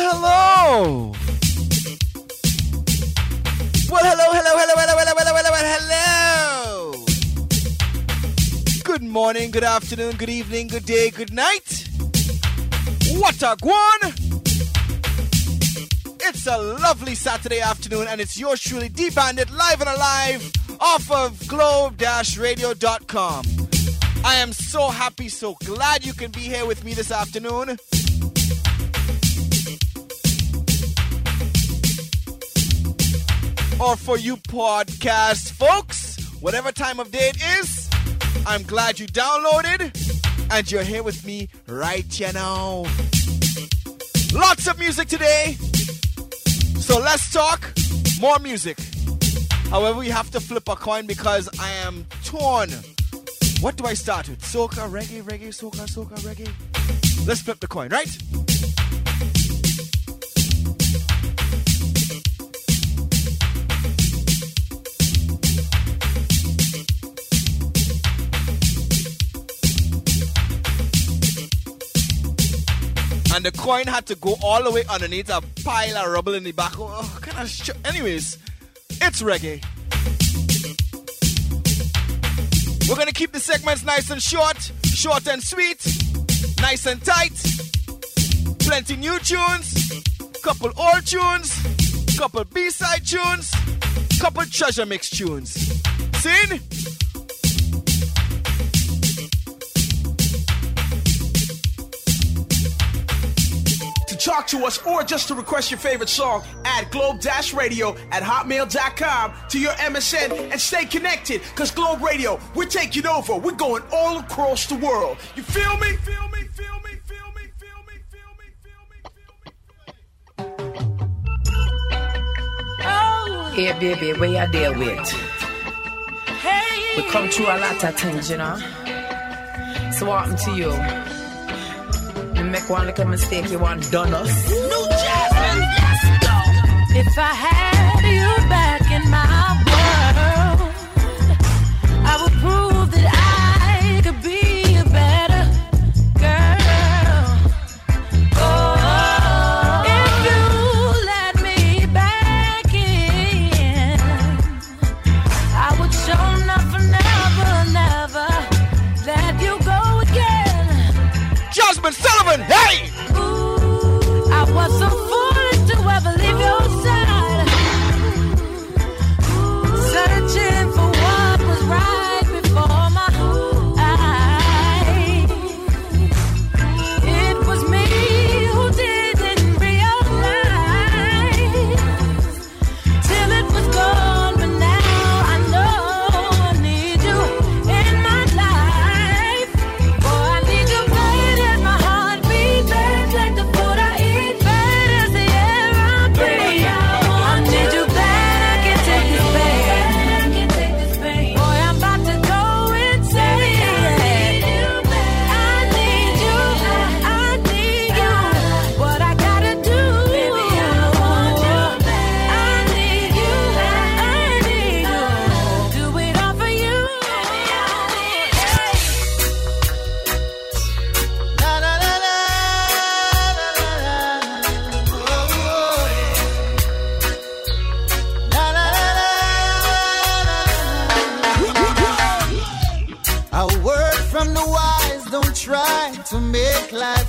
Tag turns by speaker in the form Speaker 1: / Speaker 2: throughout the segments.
Speaker 1: hello. Well, hello, hello, hello, hello, hello, hello, hello, hello. Good morning, good afternoon, good evening, good day, good night. What a guan! It's a lovely Saturday afternoon, and it's yours truly, D Bandit, live and alive off of globe-radio.com. I am so happy, so glad you can be here with me this afternoon. Or for you podcast folks, whatever time of day it is, I'm glad you downloaded and you're here with me right you now. Lots of music today. So let's talk more music. However, we have to flip a coin because I am torn. What do I start with? Soca, reggae, reggae, soca, soca, reggae. Let's flip the coin, right? And the coin had to go all the way underneath a pile of rubble in the back. Oh, kind of. Sh- Anyways, it's reggae. We're gonna keep the segments nice and short, short and sweet, nice and tight. Plenty new tunes, couple old tunes, couple B-side tunes, couple treasure mix tunes. Seen?
Speaker 2: Talk to us or just to request your favorite song, add globe-radio at hotmail.com to your MSN and stay connected because Globe Radio, we're taking over. We're going all across the world. You feel me? Feel me? Feel me? Feel me? Feel me? Feel me? Feel me? Feel me?
Speaker 3: Oh. Hey, baby, where you deal with?
Speaker 4: Hey.
Speaker 3: We come through a lot of things, you know. So what happened to you? You make one little mistake, you want done us.
Speaker 4: New Jasmine, let's go. If I had you back in my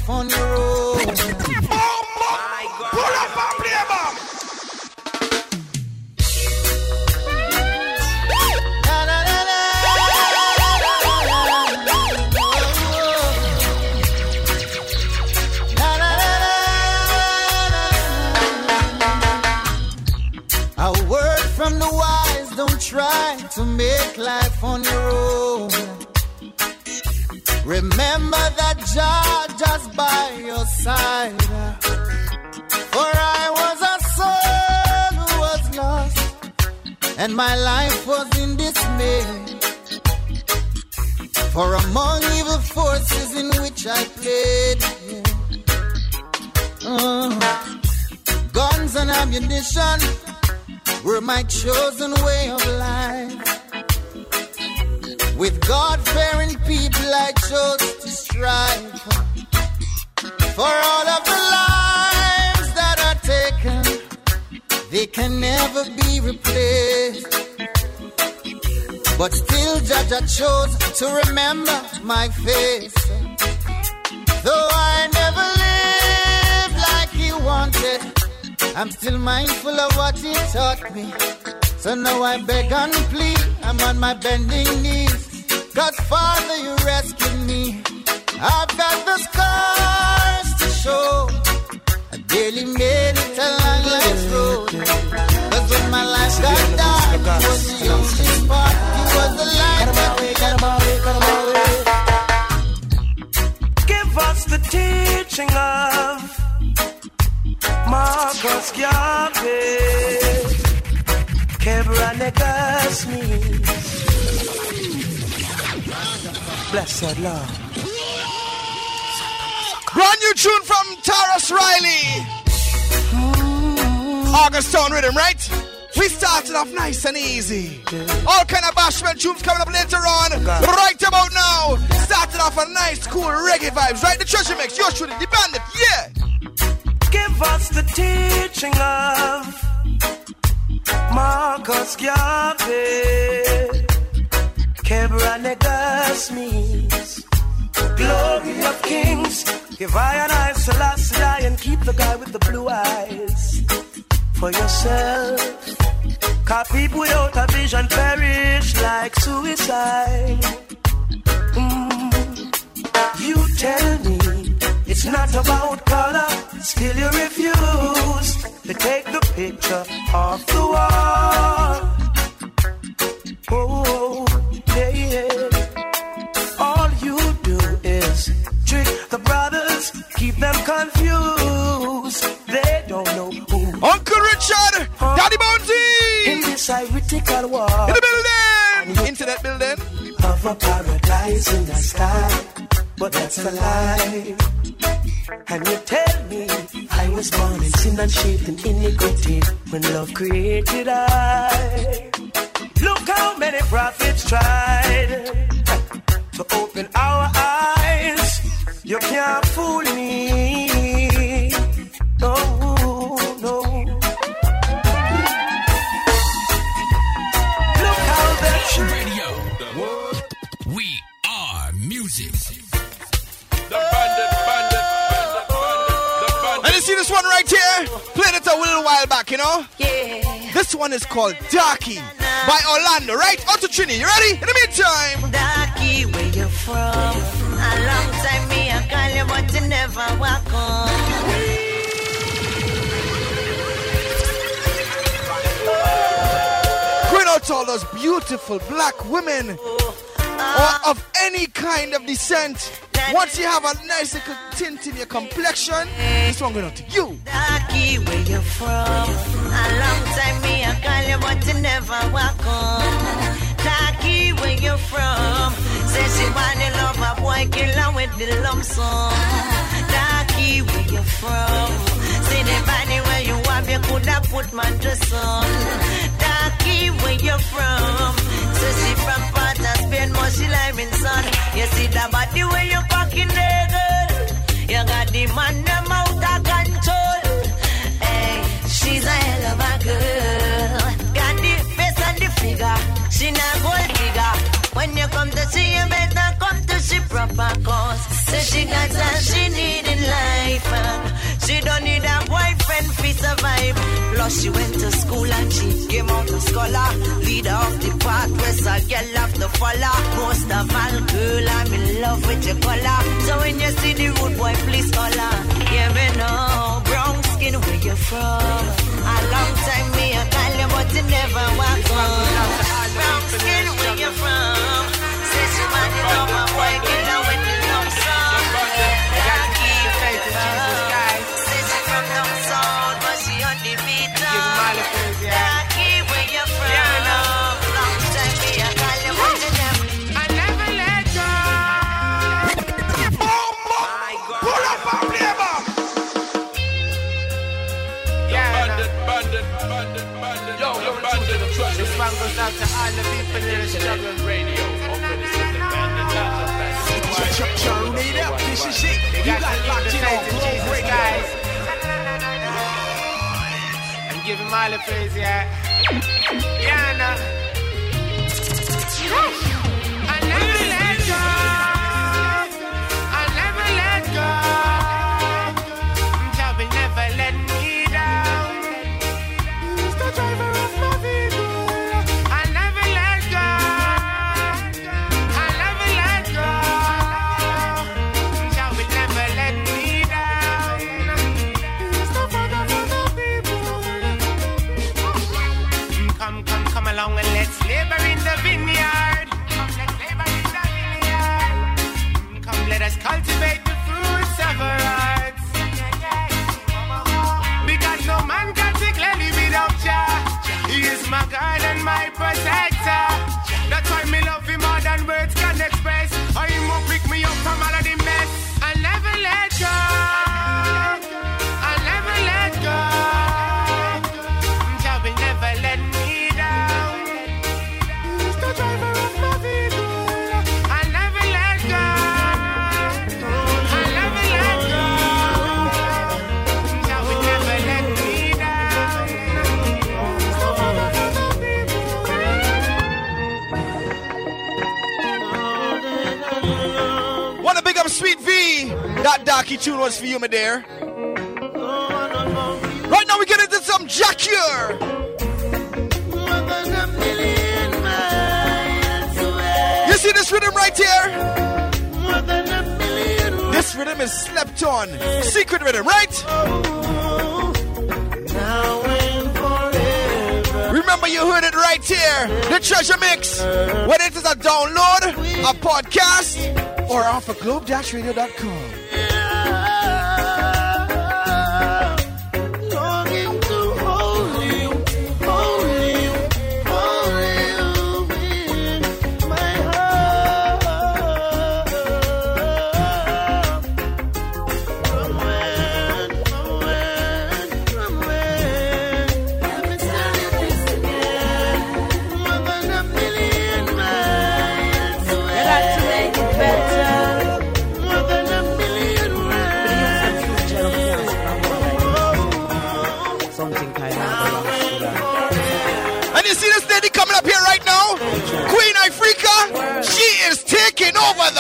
Speaker 4: on you. I
Speaker 5: beg and plead, I'm on my bending knees. God, Father, you rescued me. I've got the scars to show. I barely made it a long life's road. Cause when my life got dark, he was the only spark. He was the light that
Speaker 6: Give us the teaching of Marcus Garvey. Kebra Nagast me. Blessed Lord.
Speaker 1: Brand new tune from Tarrus Riley. August Town Rhythm, right? We started off nice and easy. All kind of bashment tunes coming up later on. Right about now. Started off a nice, cool reggae vibes, right? The treasure mix, you're shooting the bandit, yeah.
Speaker 6: Give us the teaching of Marcus Garvey. Kebra Nagast means glory of kings. Give I an eye and I Selassie and keep the guy with the blue eyes for yourself. Cause people without a vision perish like suicide. Mm. You tell me it's not about color, still you refuse to take the picture off the wall. Oh, yeah, yeah. All you do is trick the brothers, keep them confused. They don't know who
Speaker 1: Uncle Richard, Daddy Bounty,
Speaker 6: in this ironical war
Speaker 1: in the building, internet building.
Speaker 6: of a paradise in the sky. But that's a lie. And you tell me I was born in sin and shaped in iniquity when love created I. Look how many prophets tried to open our eyes. You can't fool me.
Speaker 1: Played it a little while back, you know?
Speaker 7: Yeah.
Speaker 1: This one is called Darky by Orlando, right? Out to Trini. You ready? In the meantime.
Speaker 7: Darky, where you from? A long time me I call you, but you never walk on.
Speaker 1: Out to all those beautiful black women or of any kind of descent. Once you have a nice little tint in your complexion, this one going out to you.
Speaker 7: Darky, where you from? A long time me I call you, but you never walk on. Darky, where you from? Say she wanna love a boy, kill her with the lump sum. Darky, where you from? See the body where you have, you coulda put my dress on. Darky, where you from? Say she from part Spain, but she live in sun. You see the body where you fucking there, girl. You got the man them out of control. Hey, she's a hell of a girl. Got the face and the figure. She not gold digger. When you come to see you, better see proper cause. Say she got all she need in life. She don't need a boyfriend to survive. Plus she went to school and she came out a scholar. Leader of the path, where's a girl have to follow. Most of all, girl, I'm in love with your color. So when you see the rude boy, please call her. Yeah, me know. Brown skin, where you from? A long time me a call you, but you never walk on. Brown skin, where you from?
Speaker 6: This one goes out to all the people in the struggle.
Speaker 2: This is it. You got locked in on Globe Radio.
Speaker 6: And
Speaker 8: give him all the praise, yeah. Yeah,
Speaker 1: That darky tune was for you, my dear. Right now we get into some Jack here. You see this rhythm right here? This rhythm is slept on. Secret rhythm, right? Remember you heard it right here. The treasure mix. Whether it is a download, a podcast, or off of globe-radio.com.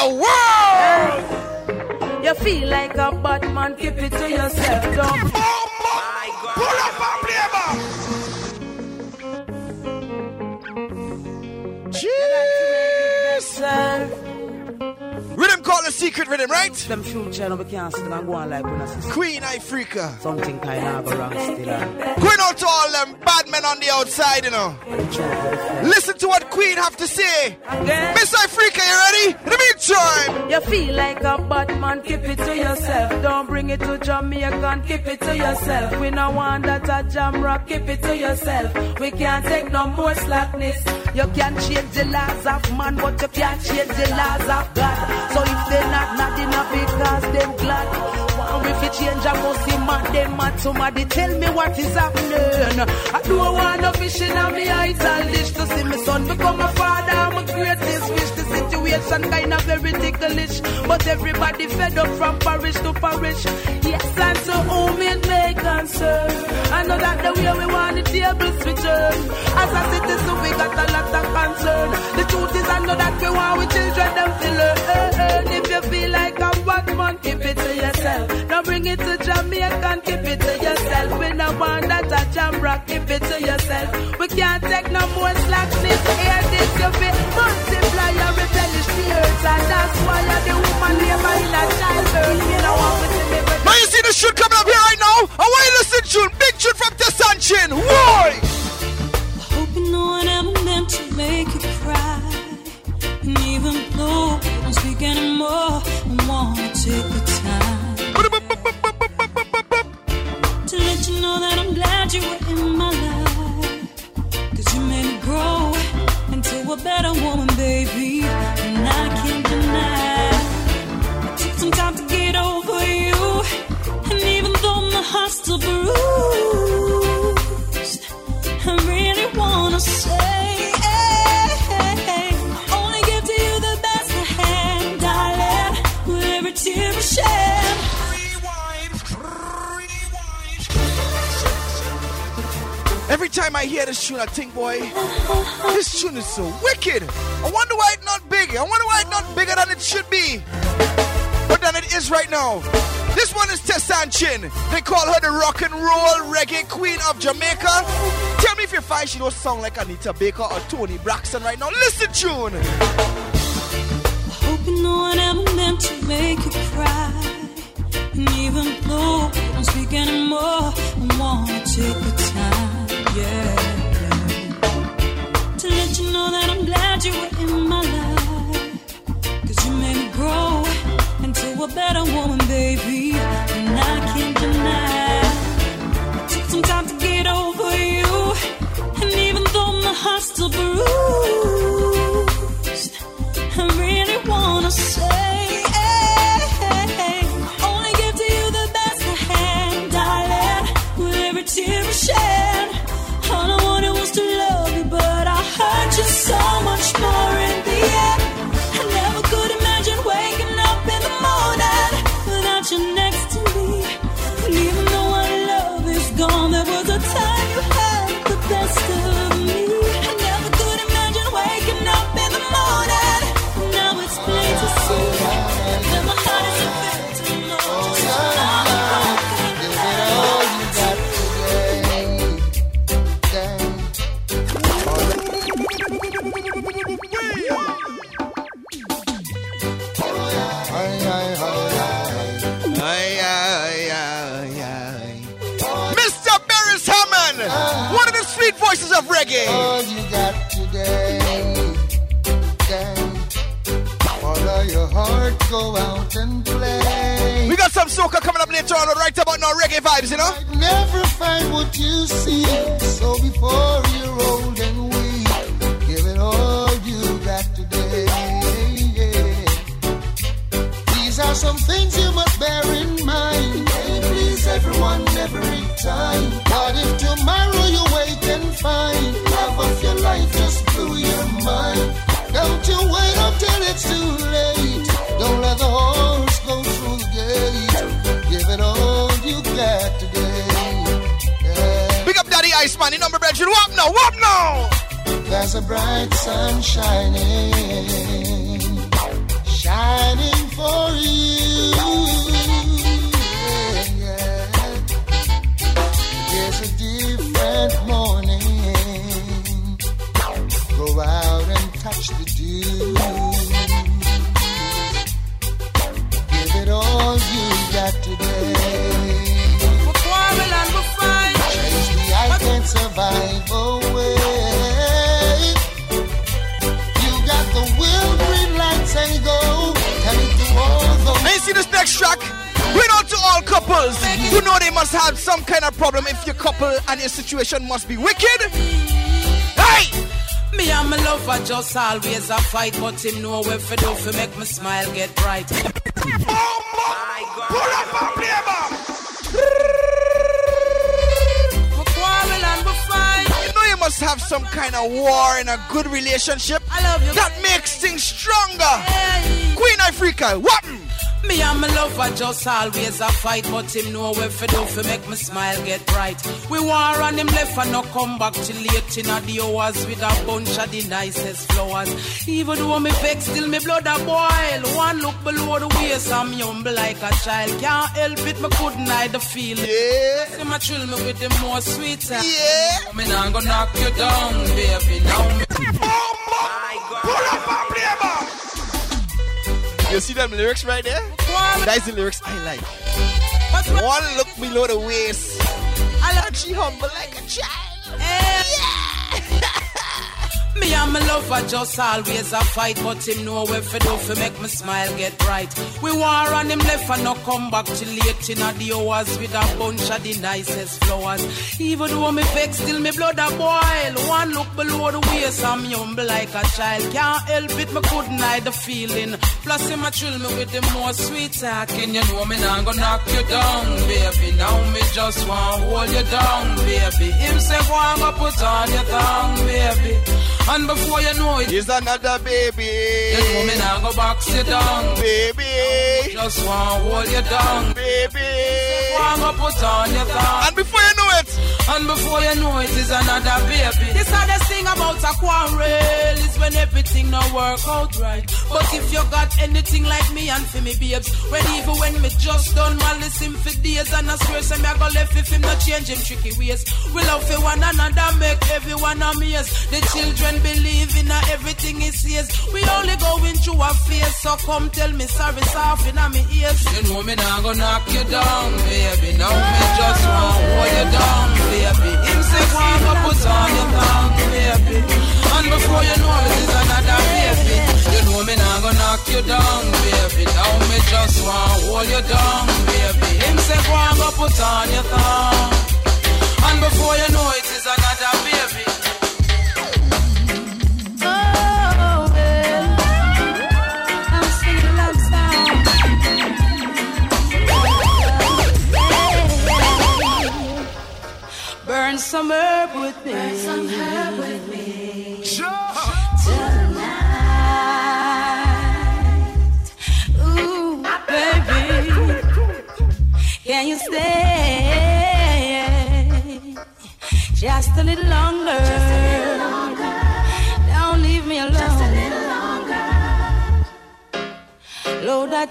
Speaker 1: the world.
Speaker 9: You feel like a bad man, keep it to yourself. Don't
Speaker 1: Pull up and play back.
Speaker 9: yourself.
Speaker 1: Rhythm called the secret rhythm, right?
Speaker 9: Them future no we can't sit and go on like when I see
Speaker 1: Queen Ifrica.
Speaker 9: something kind of go wrong still. and
Speaker 1: Going out to all them men on the outside, you know. Listen to what Queen have to say.
Speaker 9: Again.
Speaker 1: Miss Africa, you ready? In the meantime,
Speaker 9: You feel like a bad man, keep it to yourself. Don't bring it to Jamaica, keep it to yourself. We no want that a jam rock, keep it to yourself. We can't take no more slackness. You can't change the laws of man, but you can't change the laws of God. So if they not not enough because them glad. One if you change a must see man, them mad. Somebody tell me what is happening. I don't want no fish in me eyes and dish to see my son become a father. I'm a greatest wish. The situation kind of very ticklish, but everybody fed up from parish to parish. Yes, and to whom it may concern. I know that the way we want the tables return. As a citizen, we got a lot of concern. The truth is, I know that we want we children them to learn. Eh, eh, if you feel like a bad man, keep it to yourself. Don't bring it to Jamaica, and keep it to yourself. We no want that a jam rock, keep it to yourself. We can't take no more slackness. Hear this, you feel multiply your replenish and that's why the woman labor in a childbirth. You know what we
Speaker 1: now you see the shoot coming up here right now. I want you to listen to Big tune from Tessanne Chin. Why?
Speaker 10: Hope you know I never meant to make you cry. And even though I don't speak anymore, I wanna take the time to let you know that I'm glad you were in my life. Cause you made me grow into a better woman, baby. Heart's still bruised, I really wanna say, only give to you the best I have, darling. With every tear I shed.
Speaker 1: Every time I hear this tune, I think, boy, this tune is so wicked. I wonder why it's not big. I wonder why it's not bigger than it should be. Is right now. This one is Tessanne Chin. They call her the rock and roll reggae queen of Jamaica. Tell me if you find she don't sound like Anita Baker or Toni Braxton right now. Listen, tune.
Speaker 10: Hope you know one ever meant to make you cry. And even though I don't speak anymore, I wanna take the time, yeah. To let you know that I'm glad you were in my life. Cause you made me grow a better woman, baby. And I can't deny. Took some time to get over you. And even though my heart's still bruised, of
Speaker 1: reggae.
Speaker 5: all you got today. Damn. Follow your heart, go out and play.
Speaker 1: We got some soca coming up later on, right about now, reggae vibes, you know?
Speaker 5: Might never find what you see. So before you're old and weak, give it all you got today. These are some things you must bear in mind. Hey, please everyone every time.
Speaker 1: Iceman, the number brethren. Whop now, whop now!
Speaker 5: There's a bright sun shining, shining for you. Yeah, yeah. There's a different morning. Go out and touch the
Speaker 1: couples who know they must have some kind of problem if your couple and your situation must be wicked.
Speaker 9: Me and my lover just always a fight, but him know where for do for make my smile get bright.
Speaker 1: Pull up and play back!
Speaker 9: We quarrel and we fight.
Speaker 1: You know you must have some kind of war in a good relationship.
Speaker 9: I love you.
Speaker 1: That makes things stronger.
Speaker 9: Hey.
Speaker 1: Queen Ifrica, what?
Speaker 9: Me and my lover just always a fight, but him know where for do for make my smile get bright. We war on him left and no come back till late in the hours with a bunch of the nicest flowers. Even though me vex, still me blood a boil. One look below the waist, I'm humble like a child. Can't help it, me couldn't hide the feeling.
Speaker 1: Yeah.
Speaker 9: See me thrill me with the more sweeter.
Speaker 1: Yeah.
Speaker 9: Me nah gonna knock you down, baby. Now me oh,
Speaker 1: Pull up and play back! You see them lyrics right there? That's the lyrics I like. One look below the waist.
Speaker 9: I
Speaker 1: And she humble like a child.
Speaker 9: Me and my lover just always a fight, but him know where for do for make my smile get bright. We war on him left and no come back till late in the hours with a bunch of the nicest flowers. Even though me vex, still me blood a boil. One look below the waist, I'm humble like a child. Can't help it, me couldn't hide the feeling. Plus him a thrill me with the more sweet talking. You know me nah gonna knock you down, baby. Now me just want hold you down, baby. Him say go and go put on your tongue, baby. And before you know it,
Speaker 1: Here's another baby.
Speaker 9: you know me now go box you down.
Speaker 1: Baby.
Speaker 9: Just want hold you down.
Speaker 1: Baby.
Speaker 9: Go and go put on your tongue.
Speaker 1: And before you know it,
Speaker 9: And before you know it is another baby. This hardest thing about a quarrel is when everything no work out right. But if you got anything like me and for me babes, when even when me just done my listen for days and I swear some me I go left if him not change him tricky ways. We love for one another, make everyone amaze. The children believe in everything he says. We only going through a phase, so come tell me sorry, soft in me ears. You know me now gonna knock you down, baby. Now me just want hold you down, baby. Him say want to put on your tongue, baby. And before you know it is another baby. You know me now gonna knock you down, baby. Now me just want hold you down, baby. Him say want to put on your tongue. And before you know it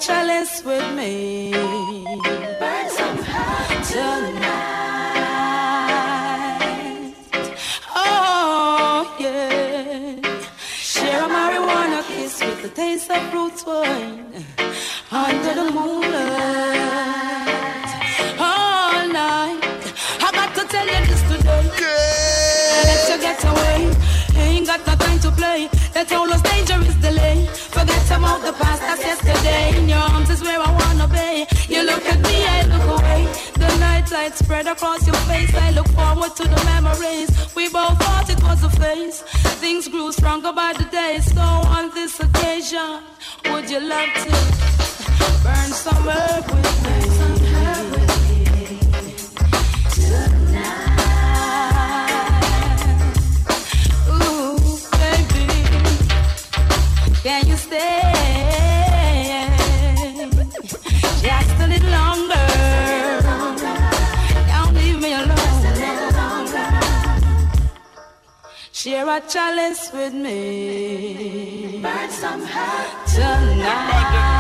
Speaker 9: chalice with me. Burn some herb tonight. Oh, yeah. Share a marijuana kiss with the taste of fruit wine under the moonlight. All night. I got to tell you this today. Let you get away. Ain't got no time to play. That all was dangerous delay. Forget about the past, that's yesterday. Light spread across your face. I look forward to the memories. We both thought it was a phase. Things grew stronger by the day. So on this occasion, would you love to burn some herb with me? A chalice with me. Burn some hot tonight.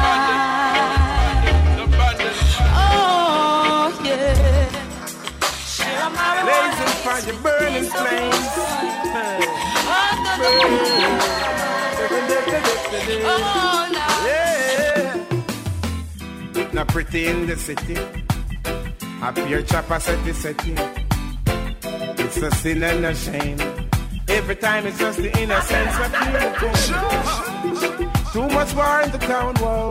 Speaker 9: Oh yeah. Share a marijuana.
Speaker 11: Blazing fire, burning flames.
Speaker 9: Oh, no.
Speaker 11: Yeah. Not pretty in the city. A pure chopper set the city. It's a sin and a shame. Every time it's just the innocence of people. Too much war in the town, whoa.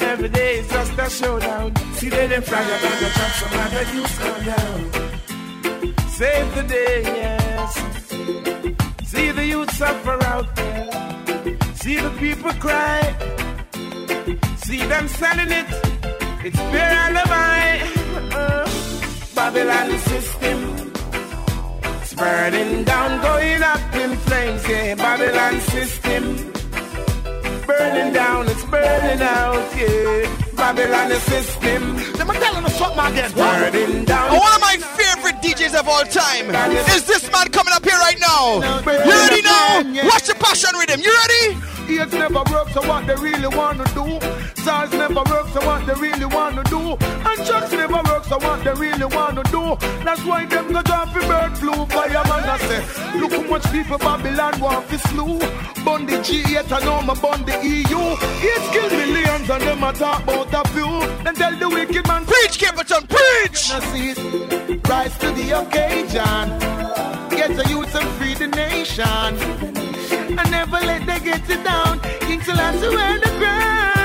Speaker 11: Every day it's just a showdown. See they them fly up and the some other youths come down. Save the day, yes. See the youth suffer out there. See the people cry. See them selling it. It's their alibi. Uh, Babylon system. Burning down, going up in flames. Yeah, Babylon system. Burning down, it's burning out. Yeah, Babylon system.
Speaker 1: Them telling us something again.
Speaker 11: Burning down.
Speaker 1: One of my favorite DJs of all time is this man coming up here right now. You ready now? Watch the passion rhythm. You ready?
Speaker 11: Ears never work, so what they really wanna do. Stars never work, so what they really wanna do. And trucks never work, so what they really wanna do. That's why them go drop the bird flu. Fireman I say, look how much people Babylon want to slew. Bundy G8, I know my Bundy EU. It's kill millions and them a talk about a few. Then tell the wicked man,
Speaker 1: Preach, Capleton, preach!
Speaker 11: Rise to the occasion. Get the youth and free the nation. And never let they get it down. Have to wear the ground.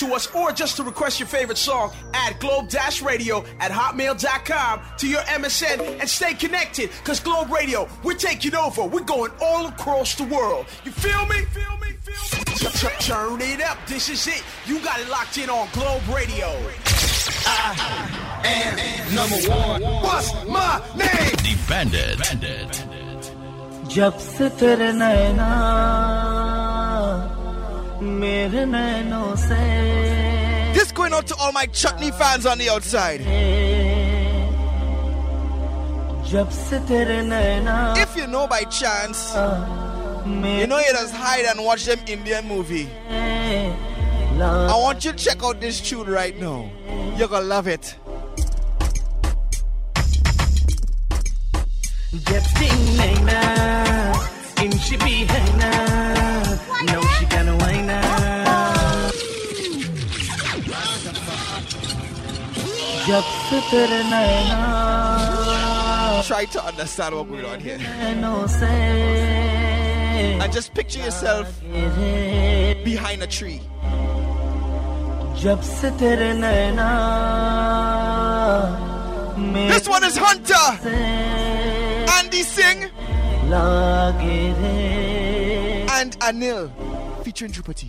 Speaker 11: to talk
Speaker 2: to us or just to request your favorite song, add globe-radio at hotmail.com to your MSN and stay connected. Cause Globe Radio, we're taking over. We're going all across the world. You feel me? Feel me? Feel me? Ch- ch- Turn it up. This is it. You got it locked in on Globe Radio.
Speaker 1: And number one.
Speaker 2: What's my name?
Speaker 12: The Bandit. Bandit.
Speaker 5: जब से तेरे नैना मेरे नैनों से
Speaker 1: this going out to all my chutney fans on the outside. If you know by chance, you know you just hide and watch them Indian movie. I want you to check out this tune right now. You're gonna love it.
Speaker 5: Ding. जब से तेरे नैना
Speaker 1: Try to understand what's going on here.
Speaker 5: नैनों से
Speaker 1: And just picture yourself
Speaker 5: गिरे
Speaker 1: behind a tree.
Speaker 5: जब से तेरे नैना
Speaker 1: This one is Hunter.
Speaker 5: से
Speaker 1: Andy Singh
Speaker 5: लागे रे
Speaker 1: and Anil featuring Drupati.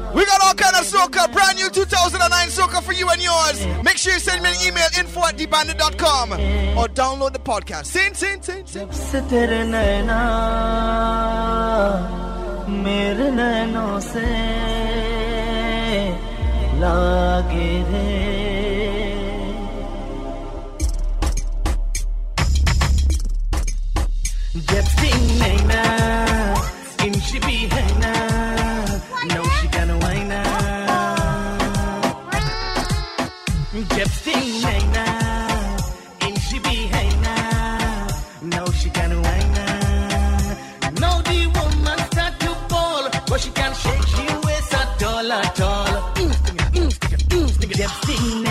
Speaker 1: We got all kind of soca, brand new 2009 soca for you and yours. Make sure you send me an email info at thebandit.com or download the podcast. Sing, sing, sing, sing.
Speaker 5: जब से तेरे नैना मेरे नैनों से लागे रे जब से नैना इनशी भी है ना Now, and she behind now. No, she can't whine now. No, the woman start to ball, but she can't shake. She
Speaker 13: a dollar. Mm, mm, mm, mm,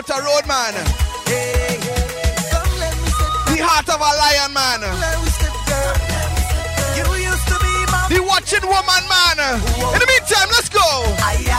Speaker 13: outer road, man. Hey, hey. The
Speaker 14: heart of a lion, man.
Speaker 1: Step,
Speaker 14: the watching woman, man. Whoa. In the meantime, let's go.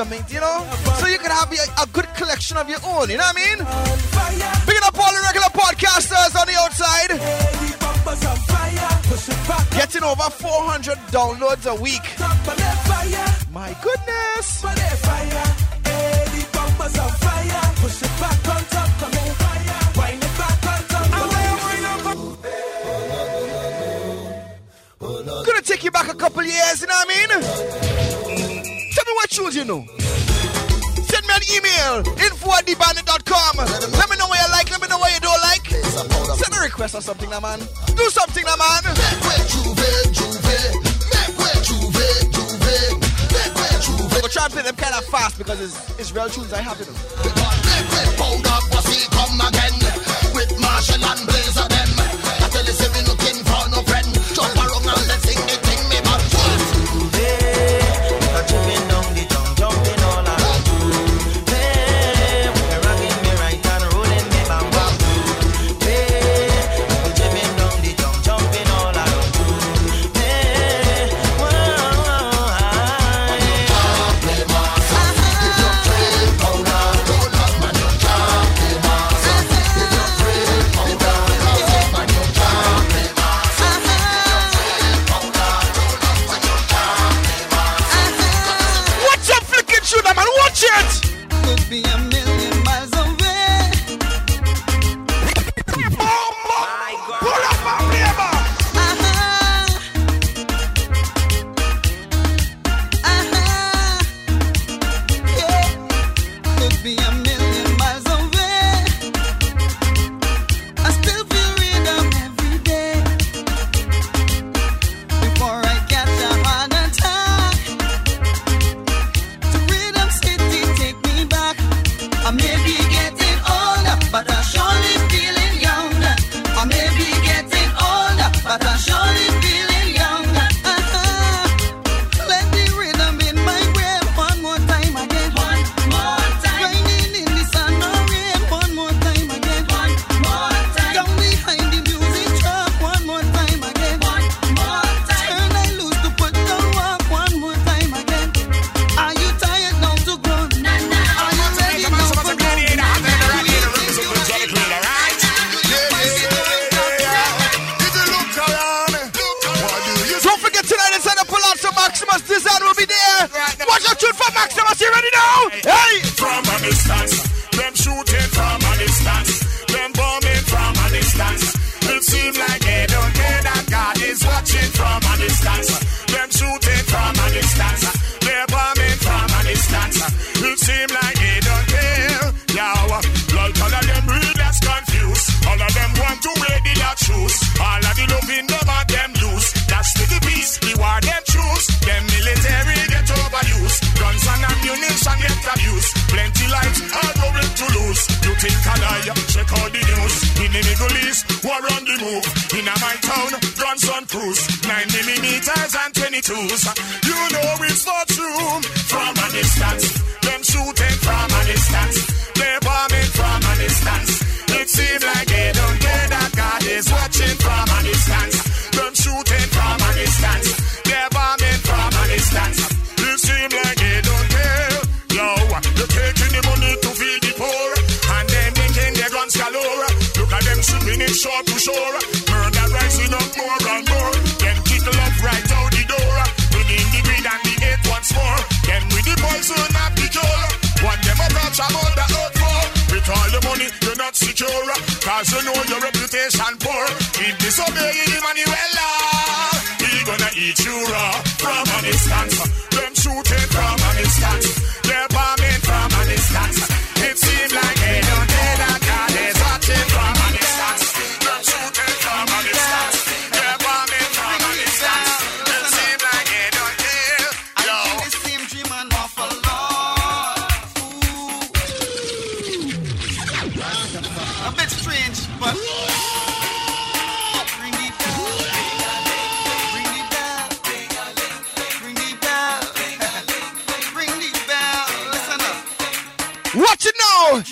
Speaker 1: something, you know? So you can have a, good collection of your own, you know what I mean? Picking up all the regular podcasters on the outside. Getting over 400 downloads a week. My goodness. email info at thebanner.com. Let me know what you like, let me know what you don't like. Send a request or something, now, man. Do something, now, man. Go try and play them kind of fast because it's, it's real tunes I have
Speaker 12: in them. It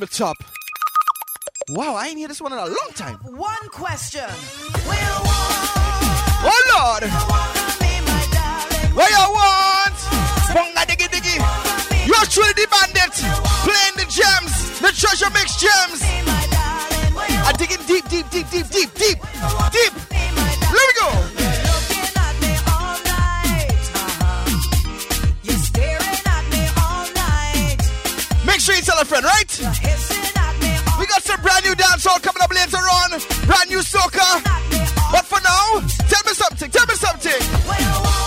Speaker 12: from the
Speaker 1: top.
Speaker 4: Wow, I ain't hear this one in a long time.
Speaker 15: One question.
Speaker 4: Will oh, Lord. London, right? We got some brand new dancehall coming up later on, brand new soca. But for now, tell me something, tell me something.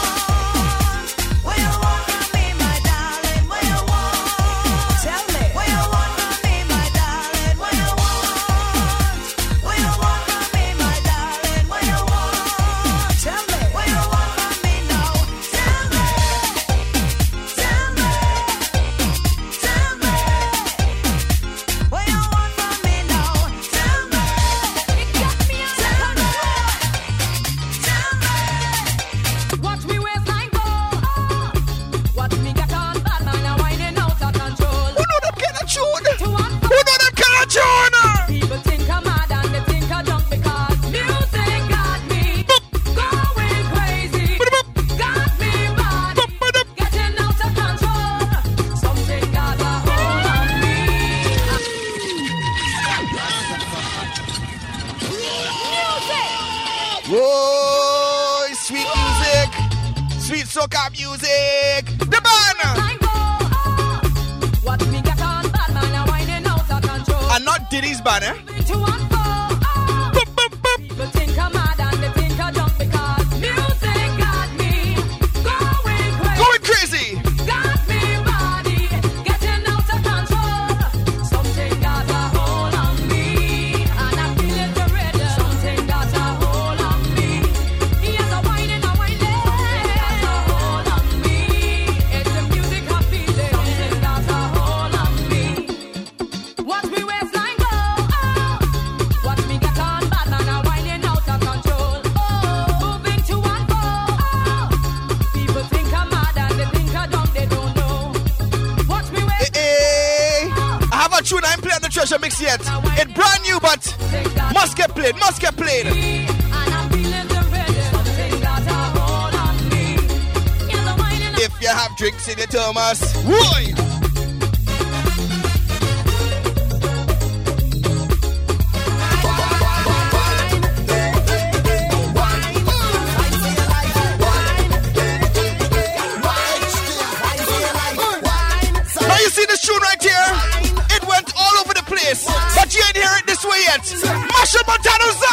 Speaker 1: A
Speaker 4: mix yet. It's brand new, but must get played, must get played. If you have drinks in your Thomas, Roy!
Speaker 14: tá no
Speaker 12: zap!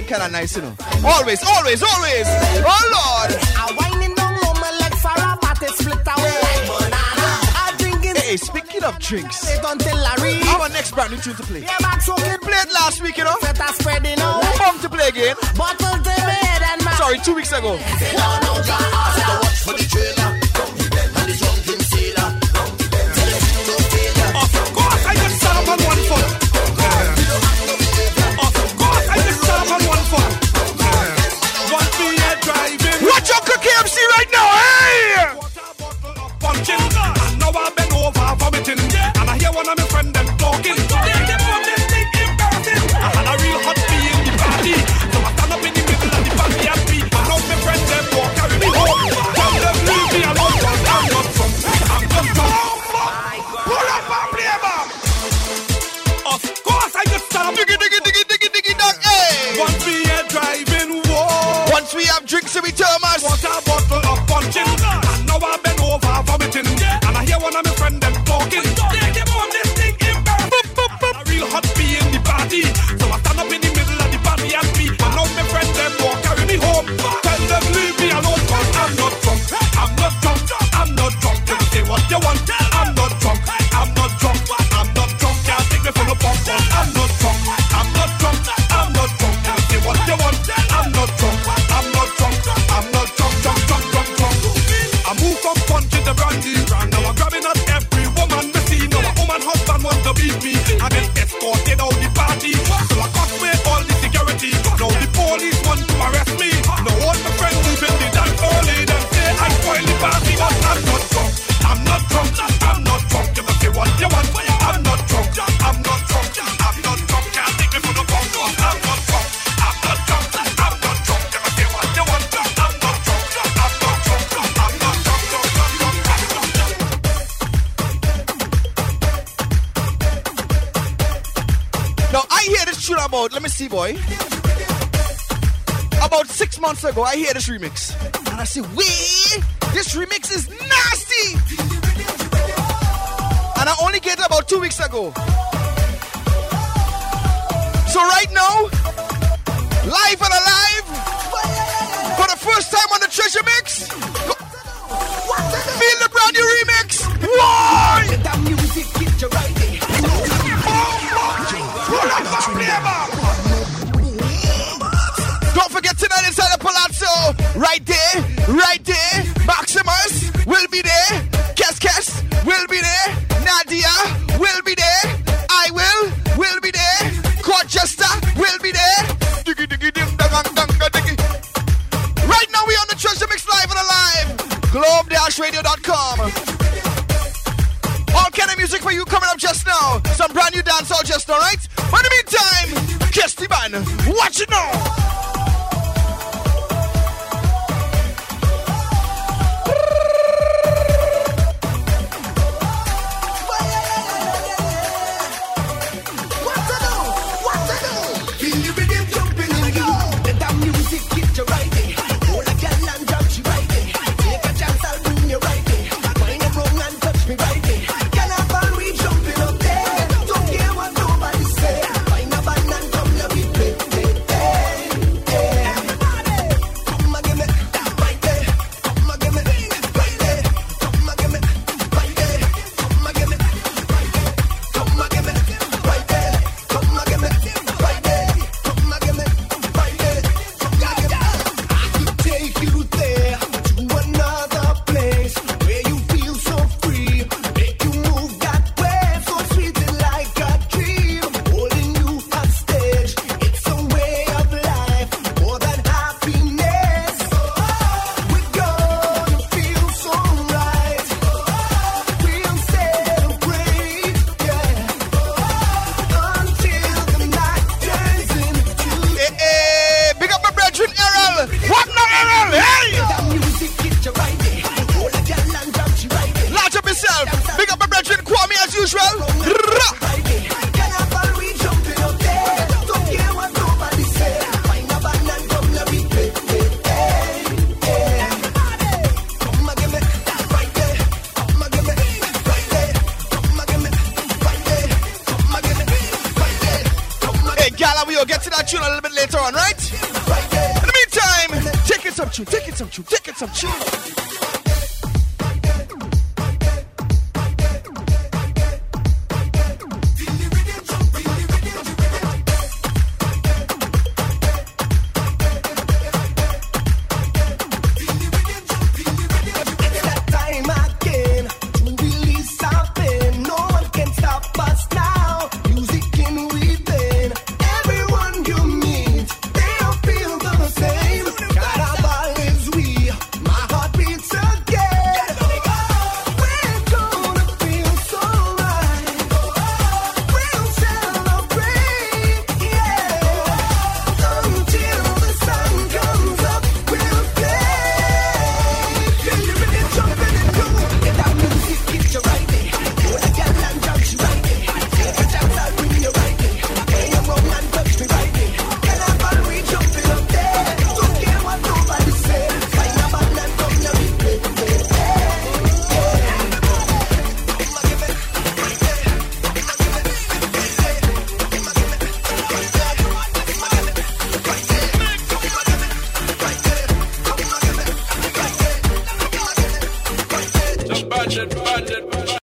Speaker 12: thing kind of nice, you know. Always, always, always. Oh Lord. Hey, speaking of drinks, our next brand new tune to play.
Speaker 14: We
Speaker 12: played last week, you know. Come to play again. Sorry, two weeks ago. months ago, I hear this remix. And I said, wait, this remix is nasty. And I only get it about two weeks ago. So right now, live and alive, for the first time on the